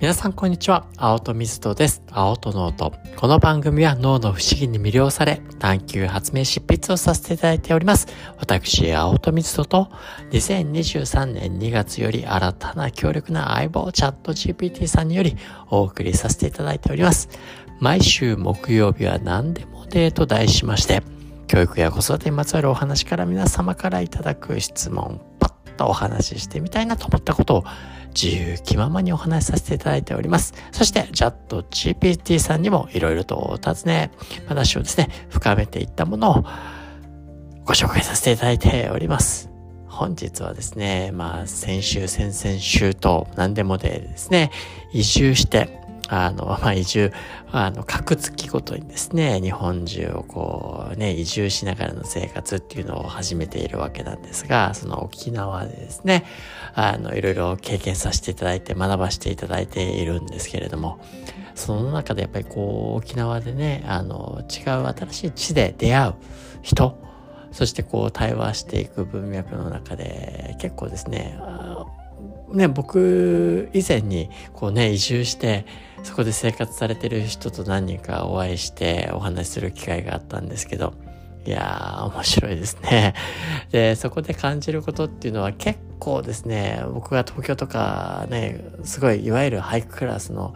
皆さんこんにちは。青戸水戸です。青戸ノート。この番組は脳の不思議に魅了され、探求発明執筆をさせていただいております。私、青戸水戸と、2023年2月より新たな強力な相棒チャット GPT さんによりお送りさせていただいております。毎週木曜日は何でもデーと題しまして、教育や子育てにまつわるお話から皆様からいただく質問、パッとお話ししてみたいなと思ったことを自由気ままにお話しさせていただいております。そして、チャット GPT さんにもいろいろとお尋ね、話をですね、深めていったものをご紹介させていただいております。本日はですね、まあ、先週、先々週と何でもでですね、移住して、あの、まあ、移住、あの、各月ごとにですね、日本中をこうね、移住しながらの生活っていうのを始めているわけなんですが、その沖縄でですね、あの、いろいろ経験させていただいて、学ばせていただいているんですけれども、その中でやっぱりこう、沖縄でね、あの、違う新しい地で出会う人、そしてこう対話していく文脈の中で結構ですねね、僕以前にこうね、移住して、そこで生活されてる人と何人かお会いしてお話しする機会があったんですけど、いやー、面白いですね。で、そこで感じることっていうのは結構ですね、僕が東京とかね、すごいいわゆるハイクラスの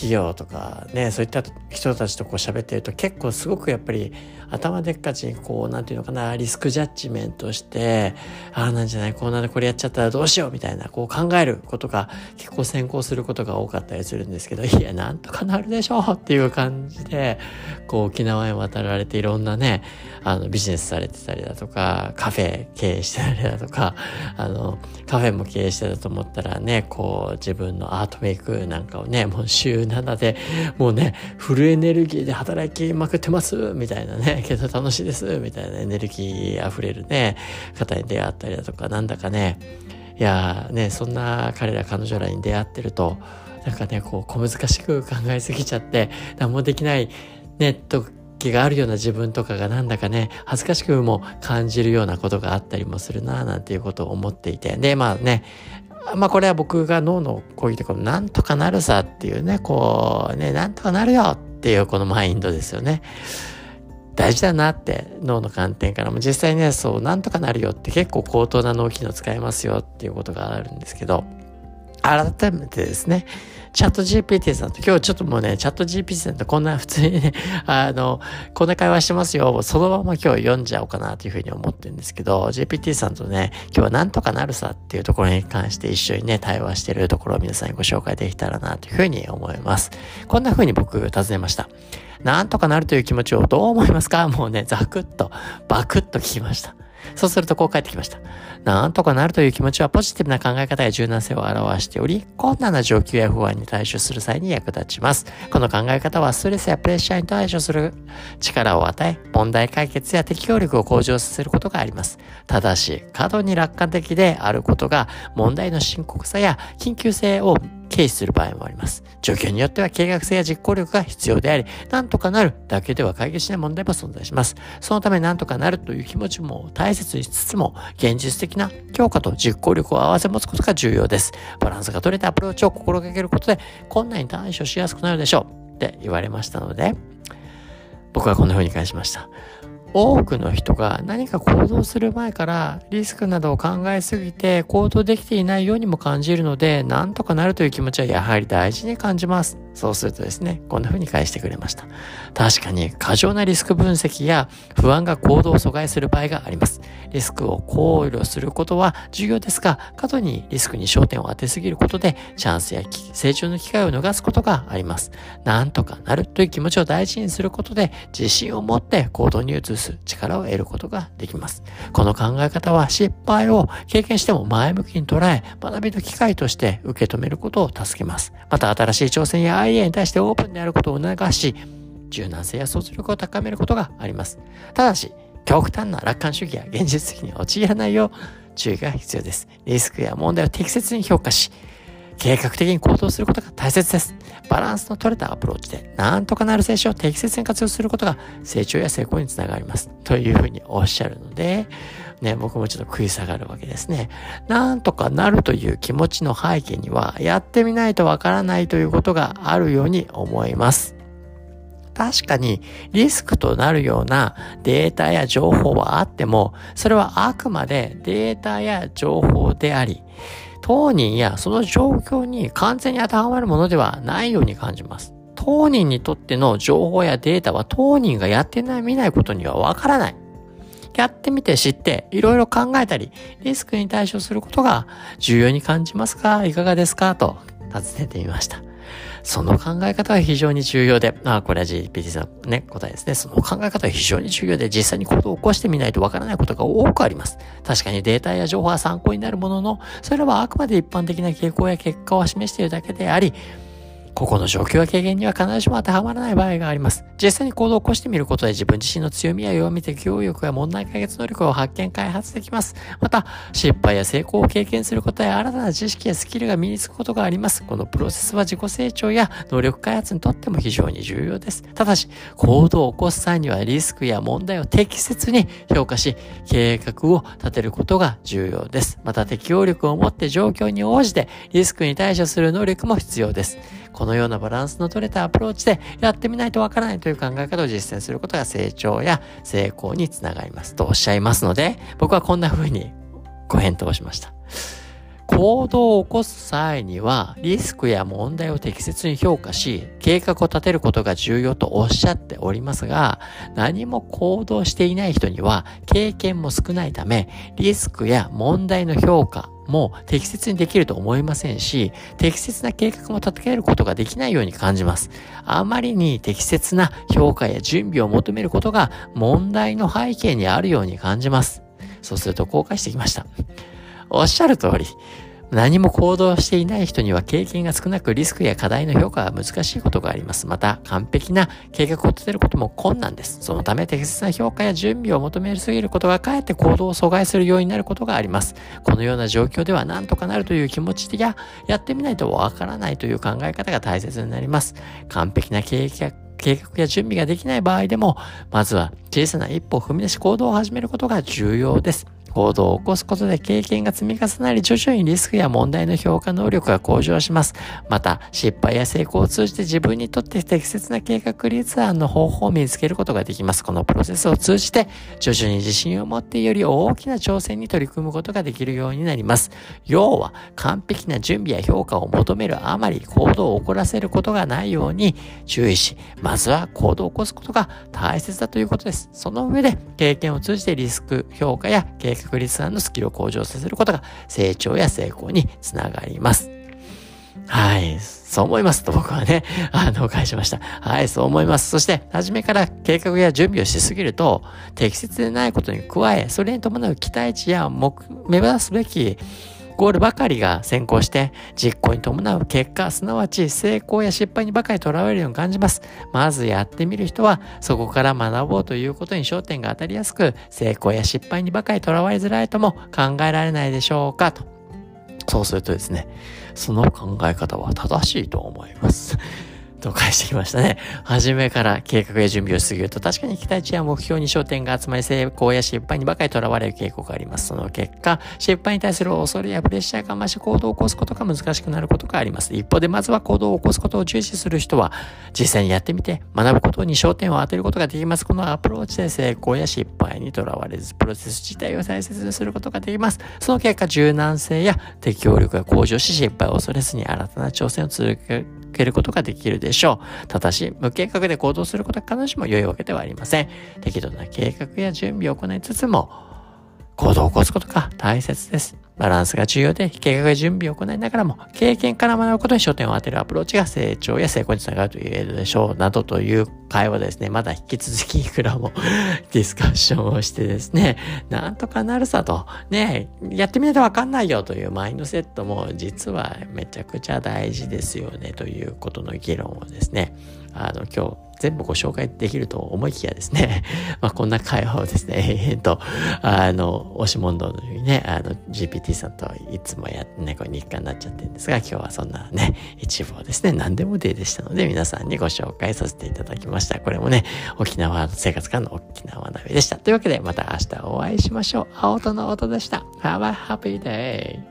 企業とかねそういった人たちとこう喋ってると結構すごくやっぱり頭でっかちにこうなんていうのかなリスクジャッジメントしてああなんじゃないこうなんでこれやっちゃったらどうしようみたいなこう考えることが結構先行することが多かったりするんですけどいやなんとかなるでしょうっていう感じでこう沖縄へ渡られていろんなねあのビジネスされてたりだとかカフェ経営してたりだとかあのカフェも経営してたと思ったらねこう自分のアートメイクなんかをねもう週7で、もうね、フルエネルギーで働きまくってます、みたいなね、けど楽しいです、みたいなエネルギー溢れるね、方に出会ったりだとか、なんだかね、いやね、そんな彼ら彼女らに出会ってると、なんかね、こう、小難しく考えすぎちゃって、何もできない、ね、時があるような自分とかがなんだかね、恥ずかしくも感じるようなことがあったりもするな、なんていうことを思っていて。で、まあね、まあこれは僕が脳の攻撃とかなんとかなるさっていうね、こうね、なんとかなるよっていうこのマインドですよね。大事だなって脳の観点からも実際ね、そう、なんとかなるよって結構高等な脳機能使えますよっていうことがあるんですけど、改めてですね、チャット GPT さんと、今日ちょっともうね、チャット GPT さんとこんな普通にね、あの、こんな会話してますよ。そのまま今日読んじゃおうかなというふうに思ってるんですけど、GPT さんとね、今日はなんとかなるさっていうところに関して一緒にね、対話してるところを皆さんにご紹介できたらなというふうに思います。こんなふうに僕尋ねました。なんとかなるという気持ちをどう思いますか？もうね、ザクッと、バクッと聞きました。そうするとこう返ってきました。なんとかなるという気持ちはポジティブな考え方や柔軟性を表しており、困難な状況や不安に対処する際に役立ちます。この考え方はストレスやプレッシャーに対処する力を与え、問題解決や適応力を向上させることがあります。ただし、過度に楽観的であることが問題の深刻さや緊急性を軽視する場合もあります。状況によっては計画性や実行力が必要であり、なんとかなるだけでは解決しない問題も存在します。そのためなんとかなるという気持ちも大切にしつつも、現実的な強化と実行力を合わせ持つことが重要です。バランスが取れたアプローチを心がけることで、困難に対処しやすくなるでしょう。って言われましたので、僕はこんな風に返しました。多くの人が何か行動する前からリスクなどを考えすぎて行動できていないようにも感じるので、なんとかなるという気持ちはやはり大事に感じます。そうするとですね、こんな風に返してくれました。確かに過剰なリスク分析や不安が行動を阻害する場合があります。リスクを考慮することは重要ですが、過度にリスクに焦点を当てすぎることで、チャンスや成長の機会を逃すことがあります。なんとかなるという気持ちを大事にすることで、自信を持って行動に移す力を得ることができます。この考え方は失敗を経験しても前向きに捉え、学びの機会として受け止めることを助けます。また新しい挑戦やアイデアに対してオープンであることを促し、柔軟性や想像力を高めることがあります。ただし、極端な楽観主義や現実的に陥らないよう注意が必要です。リスクや問題を適切に評価し、計画的に行動することが大切です。バランスの取れたアプローチで、なんとかなる選手を適切に活用することが成長や成功につながります。というふうにおっしゃるので、ね、僕もちょっと食い下がるわけですね。なんとかなるという気持ちの背景には、やってみないとわからないということがあるように思います。確かにリスクとなるようなデータや情報はあっても、それはあくまでデータや情報であり、当人やその状況に完全に当てはまるものではないように感じます。当人にとっての情報やデータは当人がやってない見ないことにはわからない。やってみて知って、いろいろ考えたり、リスクに対処することが重要に感じますか？いかがですか？と尋ねてみました。その考え方は非常に重要で、あ、これは GPT さんね、答えですね。その考え方は非常に重要で、実際に行動を起こしてみないとわからないことが多くあります。確かにデータや情報は参考になるものの、それはあくまで一般的な傾向や結果を示しているだけであり、個々の状況や経験には必ずしも当てはまらない場合があります。実際に行動を起こしてみることで自分自身の強みや弱み、適応力や問題解決能力を発見、開発できます。また、失敗や成功を経験することや新たな知識やスキルが身につくことがあります。このプロセスは自己成長や能力開発にとっても非常に重要です。ただし、行動を起こす際にはリスクや問題を適切に評価し、計画を立てることが重要です。また、適応力を持って状況に応じてリスクに対処する能力も必要です。このようなバランスの取れたアプローチでやってみないとわからないという考え方を実践することが成長や成功につながりますとおっしゃいますので、僕はこんな風にご返答しました。行動を起こす際にはリスクや問題を適切に評価し計画を立てることが重要とおっしゃっておりますが何も行動していない人には経験も少ないためリスクや問題の評価も適切にできると思いませんし、適切な計画も立てることができないように感じます。あまりに適切な評価や準備を求めることが問題の背景にあるように感じます。そうすると後悔してきました。おっしゃる通り、何も行動していない人には経験が少なくリスクや課題の評価が難しいことがあります。また、完璧な計画を立てることも困難です。そのため適切な評価や準備を求めすぎることがかえって行動を阻害するようになることがあります。このような状況では何とかなるという気持ちや、やってみないとわからないという考え方が大切になります。完璧な計画計画や準備ができない場合でも、まずは小さな一歩を踏み出し行動を始めることが重要です。行動を起こすことで経験が積み重なり徐々にリスクや問題の評価能力が向上します。また、失敗や成功を通じて自分にとって適切な計画立案の方法を見つけることができます。このプロセスを通じて徐々に自信を持ってより大きな挑戦に取り組むことができるようになります。要は、完璧な準備や評価を求めるあまり行動を起こらせることがないように注意し、まずは行動を起こすことが大切だということです。その上で、経験を通じてリスク評価や計画確率案のスキルを向上させることが成長や成功につながります。はい。そう思いますと僕はね、あの、返しました。はい、そう思います。そして、初めから計画や準備をしすぎると、適切でないことに加え、それに伴う期待値や目、目指すべきゴールばかりが先行して実行に伴う結果、すなわち成功や失敗にばかりとらわれるように感じます。まずやってみる人はそこから学ぼうということに焦点が当たりやすく、成功や失敗にばかりとらわれづらいとも考えられないでしょうかと。そうするとですね、その考え方は正しいと思います。と返してきましたね。初めから計画や準備をしすぎると確かに期待値や目標に焦点が集まり成功や失敗にばかりとらわれる傾向があります。その結果、失敗に対する恐れやプレッシャーが増し行動を起こすことが難しくなることがあります。一方でまずは行動を起こすことを重視する人は実際にやってみて学ぶことに焦点を当てることができます。このアプローチで成功や失敗にとらわれず、プロセス自体を大切にすることができます。その結果、柔軟性や適応力が向上し、失敗を恐れずに新たな挑戦を続けけることができるでしょう。ただし、無計画で行動することは必ずしも良いわけではありません。適度な計画や準備を行いつつも、行動を起こすことが大切です。バランスが重要で、計画準備を行いながらも、経験から学ぶことに焦点を当てるアプローチが成長や成功につながると言えるでしょう。などという会話ですね、まだ引き続きいくらも ディスカッションをしてですね、なんとかなるさと、ね、やってみないとわかんないよというマインドセットも実はめちゃくちゃ大事ですよね。ということの議論をですね、あの、今日、全部ご紹介できると思いきやですね、まあこんな会話をですね、えっと、あの、押し問答のようにね、あの、GPT さんといつもやってね、これ日課になっちゃってるんですが、今日はそんなね、一部をですね、何でもデーでしたので、皆さんにご紹介させていただきました。これもね、沖縄生活からの沖縄鍋でした。というわけで、また明日お会いしましょう。青との音でした。Have a happy day!